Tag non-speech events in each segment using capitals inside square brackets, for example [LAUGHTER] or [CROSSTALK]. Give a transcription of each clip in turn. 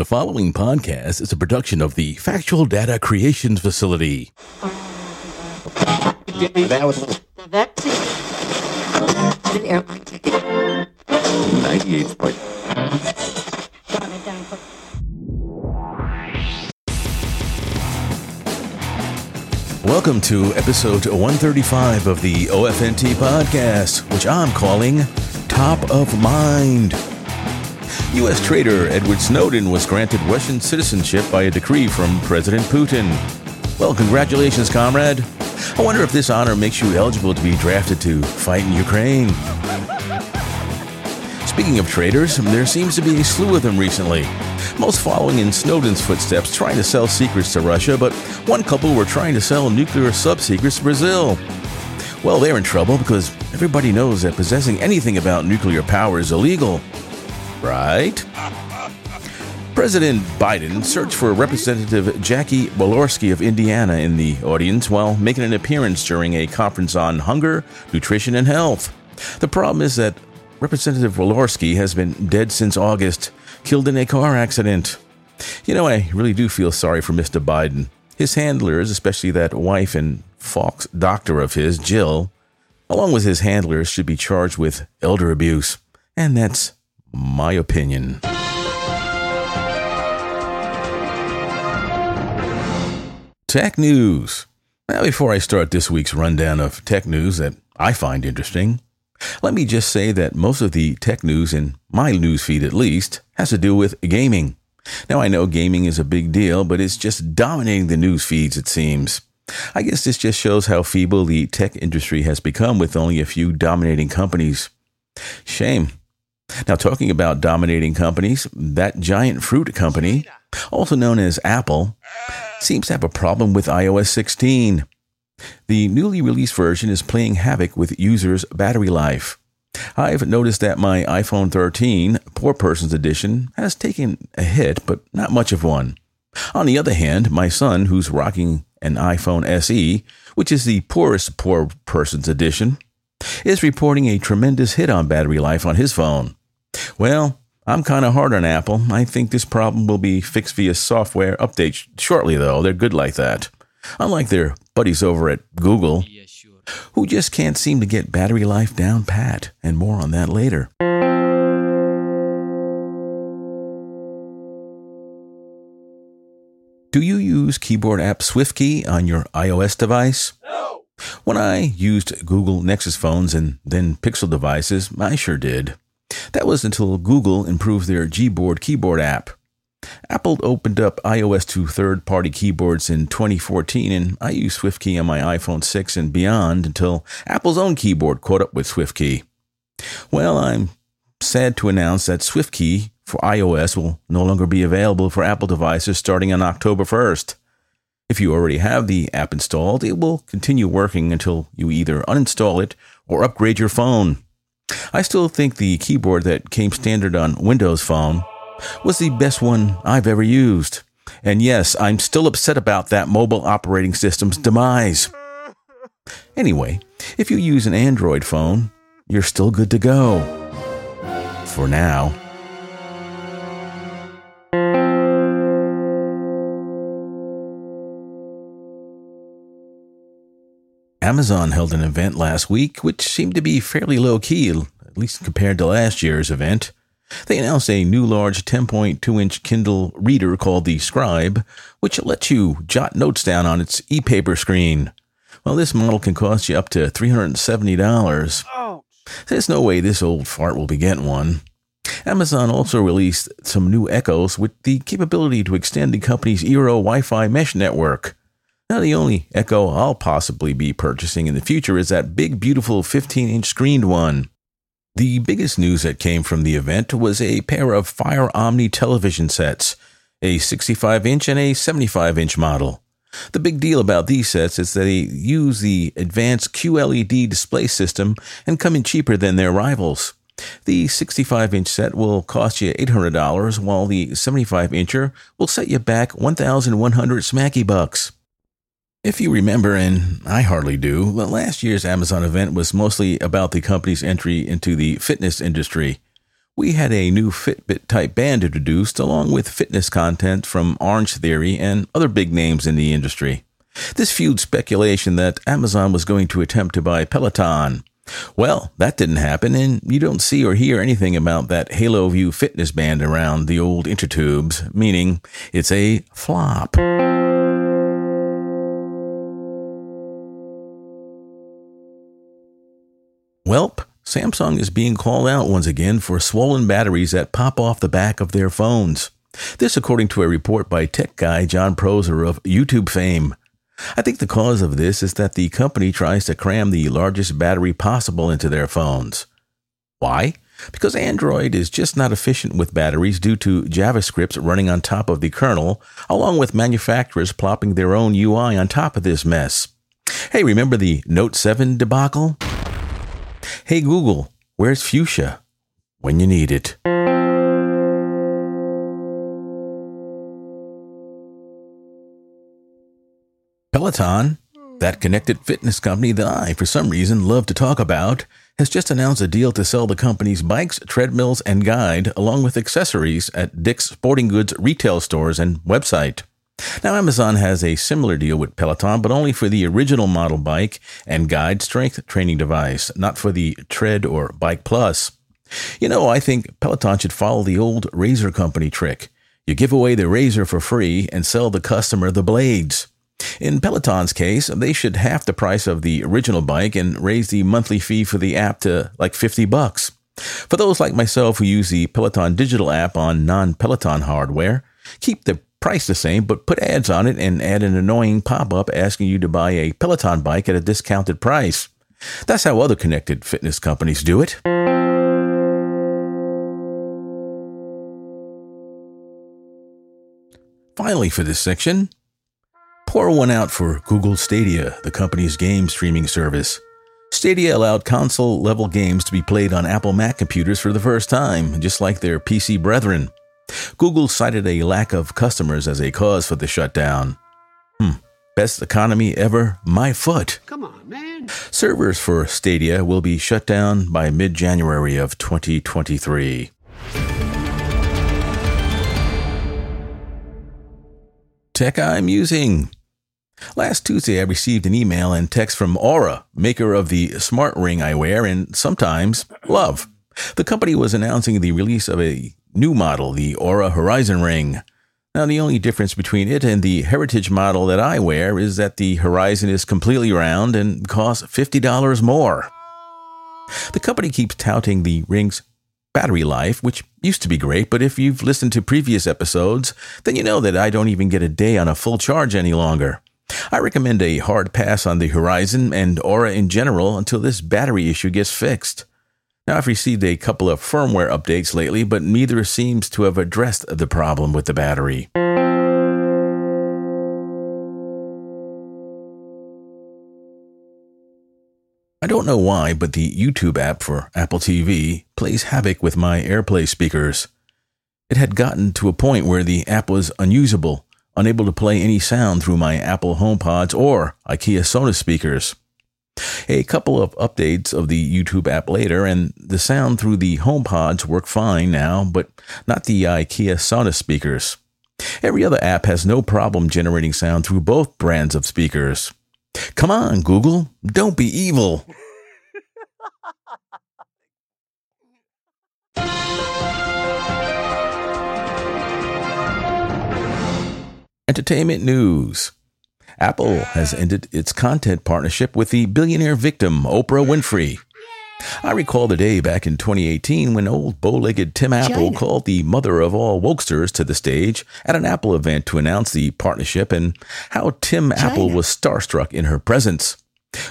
The following podcast is a production of the Factual Data Creations Facility. That was ninety-eight point. Welcome to episode 135 of the OFNT podcast, which I'm calling Top of Mind. U.S. traitor Edward Snowden was granted Russian citizenship by a decree from President Putin. Well, congratulations, comrade. I wonder if this honor makes you eligible to be drafted to fight in Ukraine. Speaking of traitors, there seems to be a slew of them recently. Most following in Snowden's footsteps, trying to sell secrets to Russia, but one couple were trying to sell nuclear sub secrets to Brazil. Well, they're in trouble because everybody knows that possessing anything about nuclear power is illegal. Right? President Biden searched for Representative Jackie Walorski of Indiana in the audience while making an appearance during a conference on hunger, nutrition, and health. The problem is that Representative Walorski has been dead since August, killed in a car accident. You know, I really do feel sorry for Mr. Biden. His handlers, especially that wife and Fox doctor of his, Jill, along with his handlers, should be charged with elder abuse. And that's my opinion. Tech news. Now, before I start this week's rundown of tech news that I find interesting, let me just say that most of the tech news in my newsfeed, at least, has to do with gaming. Now, I know gaming is a big deal, but it's just dominating the news feeds, it seems. I guess this just shows how feeble the tech industry has become with only a few dominating companies. Shame. Now, talking about dominating companies, that giant fruit company, also known as Apple, seems to have a problem with iOS 16. The newly released version is playing havoc with users' battery life. I've noticed that my iPhone 13, Poor Person's Edition, has taken a hit, but not much of one. On the other hand, my son, who's rocking an iPhone SE, which is the poorest Poor Person's Edition, is reporting a tremendous hit on battery life on his phone. Well, I'm kind of hard on Apple. I think this problem will be fixed via software update shortly, though. They're good like that. Unlike their buddies over at Google, who just can't seem to get battery life down pat. And more on that later. Do you use keyboard app SwiftKey on your iOS device? No. When I used Google Nexus phones and then Pixel devices, I sure did. That was until Google improved their Gboard keyboard app. Apple opened up iOS to third party keyboards in 2014, and I used SwiftKey on my iPhone 6 and beyond until Apple's own keyboard caught up with SwiftKey. Well, I'm sad to announce that SwiftKey for iOS will no longer be available for Apple devices starting on October 1st. If you already have the app installed, it will continue working until you either uninstall it or upgrade your phone. I still think the keyboard that came standard on Windows Phone was the best one I've ever used. And yes, I'm still upset about that mobile operating system's demise. Anyway, if you use an Android phone, you're still good to go. For now. Amazon held an event last week which seemed to be fairly low key, at least compared to last year's event. They announced a new large 10.2 inch Kindle reader called the Scribe, which lets you jot notes down on its e paper screen. Well, this model can cost you up to $370. Ouch. There's no way this old fart will be getting one. Amazon also released some new Echoes with the capability to extend the company's Eero Wi Fi mesh network. Now, the only Echo I'll possibly be purchasing in the future is that big, beautiful 15 inch screened one. The biggest news that came from the event was a pair of Fire Omni television sets, a 65 inch and a 75 inch model. The big deal about these sets is that they use the advanced QLED display system and come in cheaper than their rivals. The 65 inch set will cost you $800, while the 75 incher will set you back 1,100 smacky bucks. If you remember, and I hardly do, last year's Amazon event was mostly about the company's entry into the fitness industry. We had a new Fitbit type band introduced, along with fitness content from Orange Theory and other big names in the industry. This fueled speculation that Amazon was going to attempt to buy Peloton. Well, that didn't happen, and you don't see or hear anything about that Halo View fitness band around the old intertubes, meaning it's a flop. Welp, Samsung is being called out once again for swollen batteries that pop off the back of their phones. This, according to a report by tech guy Jon Prosser of YouTube fame. I think the cause of this is that the company tries to cram the largest battery possible into their phones. Why? Because Android is just not efficient with batteries due to JavaScripts running on top of the kernel, along with manufacturers plopping their own UI on top of this mess. Hey, remember the Note 7 debacle? Hey Google, where's Fuchsia? When you need it. Peloton, that connected fitness company that I, for some reason, love to talk about, has just announced a deal to sell the company's bikes, treadmills, and guide, along with accessories, at Dick's Sporting Goods retail stores and website. Now, Amazon has a similar deal with Peloton, but only for the original model bike and guide strength training device, not for the Tread or Bike Plus. You know, I think Peloton should follow the old razor company trick. You give away the razor for free and sell the customer the blades. In Peloton's case, they should half the price of the original bike and raise the monthly fee for the app to like 50 bucks. For those like myself who use the Peloton digital app on non-Peloton hardware, keep the price the same, but put ads on it and add an annoying pop-up asking you to buy a Peloton bike at a discounted price. That's how other connected fitness companies do it. Finally, for this section, Pour one out for Google Stadia, the company's game streaming service. Stadia allowed console level games to be played on Apple Mac computers for the first time, just like their PC brethren. Google cited a lack of customers as a cause for the shutdown. Hmm. Best economy ever, my foot. Come on, man. Servers for Stadia will be shut down by mid January of 2023. Tech I'm using. Last Tuesday, I received an email and text from Oura, maker of the smart ring I wear and sometimes love. The company was announcing the release of a new model, the Oura Horizon Ring. Now, the only difference between it and the heritage model that I wear is that the Horizon is completely round and costs $50 more. The company keeps touting the ring's battery life, which used to be great, but if you've listened to previous episodes, then you know that I don't even get a day on a full charge any longer. I recommend a hard pass on the Horizon and Oura in general until this battery issue gets fixed. Now, I've received a couple of firmware updates lately, but neither seems to have addressed the problem with the battery. I don't know why, but the YouTube app for Apple TV plays havoc with my AirPlay speakers. It had gotten to a point where the app was unusable unable to play any sound through my Apple HomePods or IKEA Sonos speakers. A couple of updates of the YouTube app later, and the sound through the HomePods work fine now, but not the IKEA Sonos speakers. Every other app has no problem generating sound through both brands of speakers. Come on, Google, don't be evil. [LAUGHS] Entertainment news. Apple has ended its content partnership with the billionaire victim, Oprah Winfrey. I recall the day back in 2018 when old bow legged Tim Apple China. called the mother of all wokesters to the stage at an Apple event to announce the partnership and how Tim Apple was starstruck in her presence.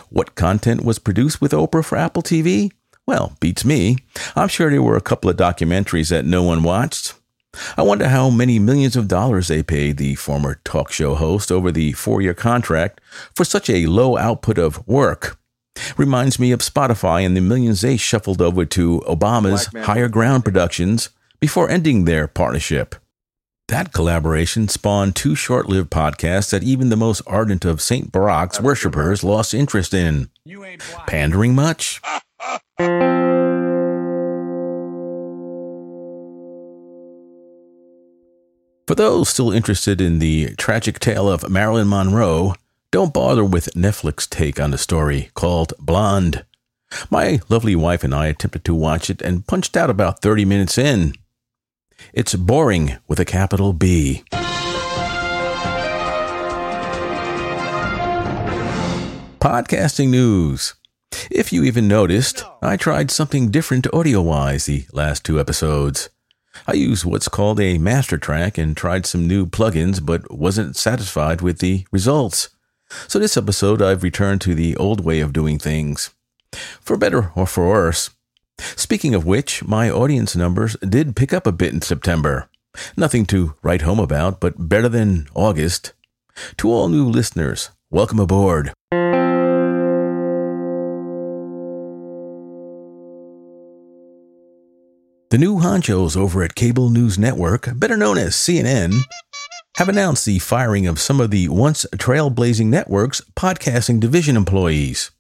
What content was produced with Oprah for Apple TV? Well, beats me. I'm sure there were a couple of documentaries that no one watched. I wonder how many millions of dollars they paid the former talk show host over the four year contract for such a low output of work. Reminds me of Spotify and the millions they shuffled over to Obama's Higher Ground Productions before ending their partnership. That collaboration spawned two short lived podcasts that even the most ardent of St. Barack's worshippers lost interest in. Pandering much? [LAUGHS] For those still interested in the tragic tale of Marilyn Monroe, don't bother with Netflix take on the story called Blonde. My lovely wife and I attempted to watch it and punched out about 30 minutes in. It's boring with a capital B. Podcasting news. If you even noticed, I tried something different audio wise the last two episodes. I used what's called a master track and tried some new plugins, but wasn't satisfied with the results. So, this episode, I've returned to the old way of doing things. For better or for worse. Speaking of which, my audience numbers did pick up a bit in September. Nothing to write home about, but better than August. To all new listeners, welcome aboard. The new honchos over at Cable News Network, better known as CNN, have announced the firing of some of the once trailblazing network's podcasting division employees.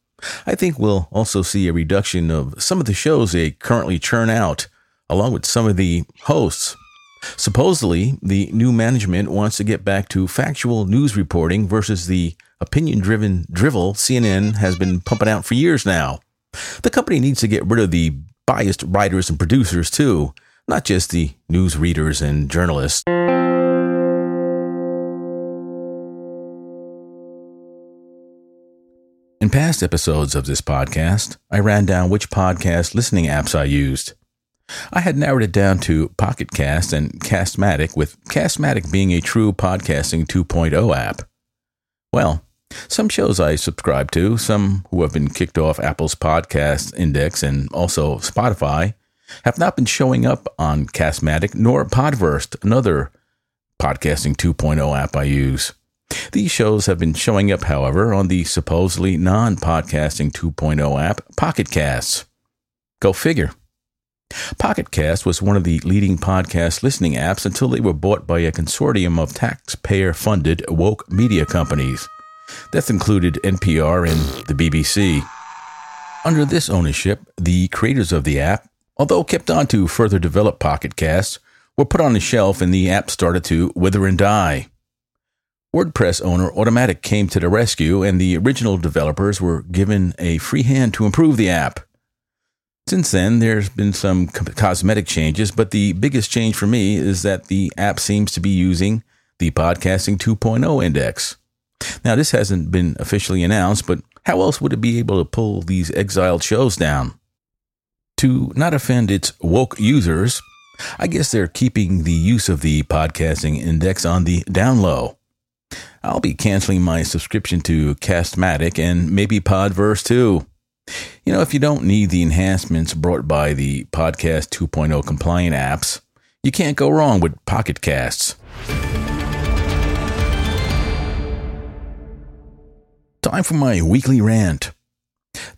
I think we'll also see a reduction of some of the shows they currently churn out, along with some of the hosts. Supposedly, the new management wants to get back to factual news reporting versus the opinion driven drivel CNN has been pumping out for years now. The company needs to get rid of the biased writers and producers too, not just the news readers and journalists. In past episodes of this podcast, I ran down which podcast listening apps I used. I had narrowed it down to Pocket Cast and Castamatic, with Castamatic being a true podcasting 2.0 app. Well, some shows I subscribe to, some who have been kicked off Apple's podcast index and also Spotify, have not been showing up on Castamatic nor Podverse, another podcasting 2.0 app I use. These shows have been showing up, however, on the supposedly non podcasting 2.0 app Pocket Casts. Go figure. Pocket Cast was one of the leading podcast listening apps until they were bought by a consortium of taxpayer funded woke media companies. That included NPR and the BBC. Under this ownership, the creators of the app, although kept on to further develop Pocket Cast, were put on the shelf and the app started to wither and die. WordPress owner Automattic came to the rescue, and the original developers were given a free hand to improve the app. Since then, there's been some cosmetic changes, but the biggest change for me is that the app seems to be using the Podcasting 2.0 index. Now, this hasn't been officially announced, but how else would it be able to pull these exiled shows down? To not offend its woke users, I guess they're keeping the use of the podcasting index on the down low. I'll be canceling my subscription to Castamatic and maybe Podverse too. You know, if you don't need the enhancements brought by the Podcast 2.0 compliant apps, you can't go wrong with Pocket Casts. Time for my weekly rant.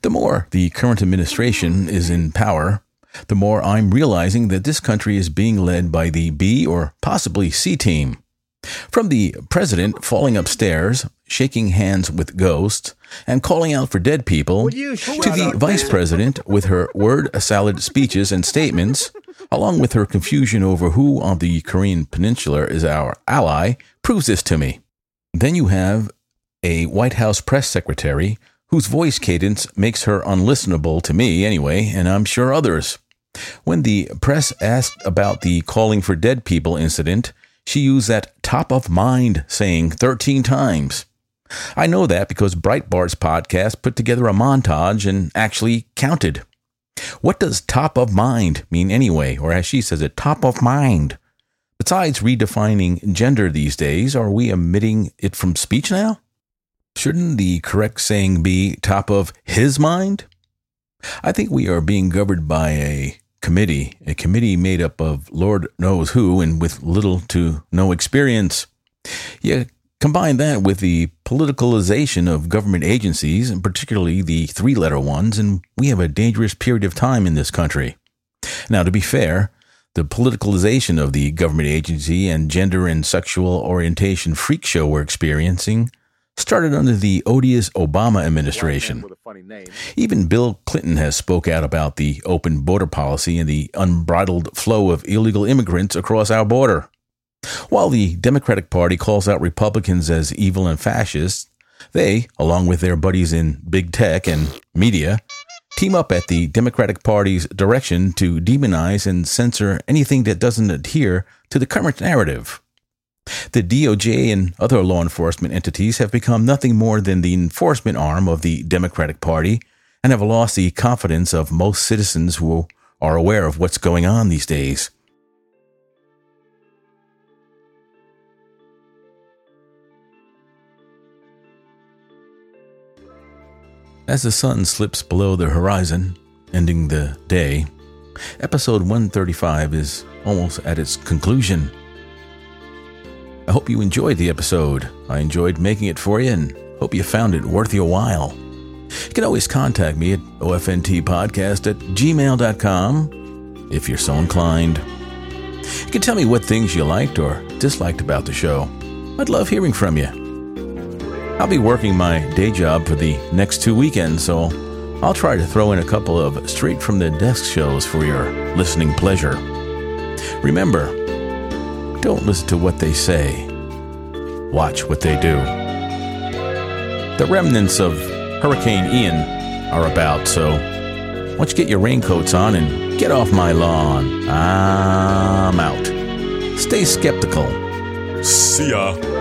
The more the current administration is in power, the more I'm realizing that this country is being led by the B or possibly C team. From the president falling upstairs, shaking hands with ghosts, and calling out for dead people, to the vice president with her word salad speeches and statements, along with her confusion over who on the Korean Peninsula is our ally, proves this to me. Then you have a White House press secretary whose voice cadence makes her unlistenable to me anyway, and I'm sure others. When the press asked about the calling for dead people incident, she used that top of mind saying 13 times. I know that because Breitbart's podcast put together a montage and actually counted. What does top of mind mean anyway, or as she says it, top of mind? Besides redefining gender these days, are we omitting it from speech now? Shouldn't the correct saying be top of his mind? I think we are being governed by a committee, a committee made up of Lord knows who and with little to no experience. You combine that with the politicalization of government agencies, and particularly the three letter ones, and we have a dangerous period of time in this country. Now, to be fair, the politicalization of the government agency and gender and sexual orientation freak show we're experiencing started under the odious Obama administration. Even Bill Clinton has spoke out about the open border policy and the unbridled flow of illegal immigrants across our border. While the Democratic Party calls out Republicans as evil and fascists, they, along with their buddies in big tech and media, team up at the Democratic Party's direction to demonize and censor anything that doesn't adhere to the current narrative. The DOJ and other law enforcement entities have become nothing more than the enforcement arm of the Democratic Party and have lost the confidence of most citizens who are aware of what's going on these days. As the sun slips below the horizon, ending the day, episode 135 is almost at its conclusion. I hope you enjoyed the episode. I enjoyed making it for you and hope you found it worth your while. You can always contact me at ofntpodcast at gmail.com if you're so inclined. You can tell me what things you liked or disliked about the show. I'd love hearing from you. I'll be working my day job for the next two weekends, so I'll try to throw in a couple of straight from the desk shows for your listening pleasure. Remember, don't listen to what they say, watch what they do. The remnants of Hurricane Ian are about, so why don't you get your raincoats on and get off my lawn? I'm out. Stay skeptical. See ya.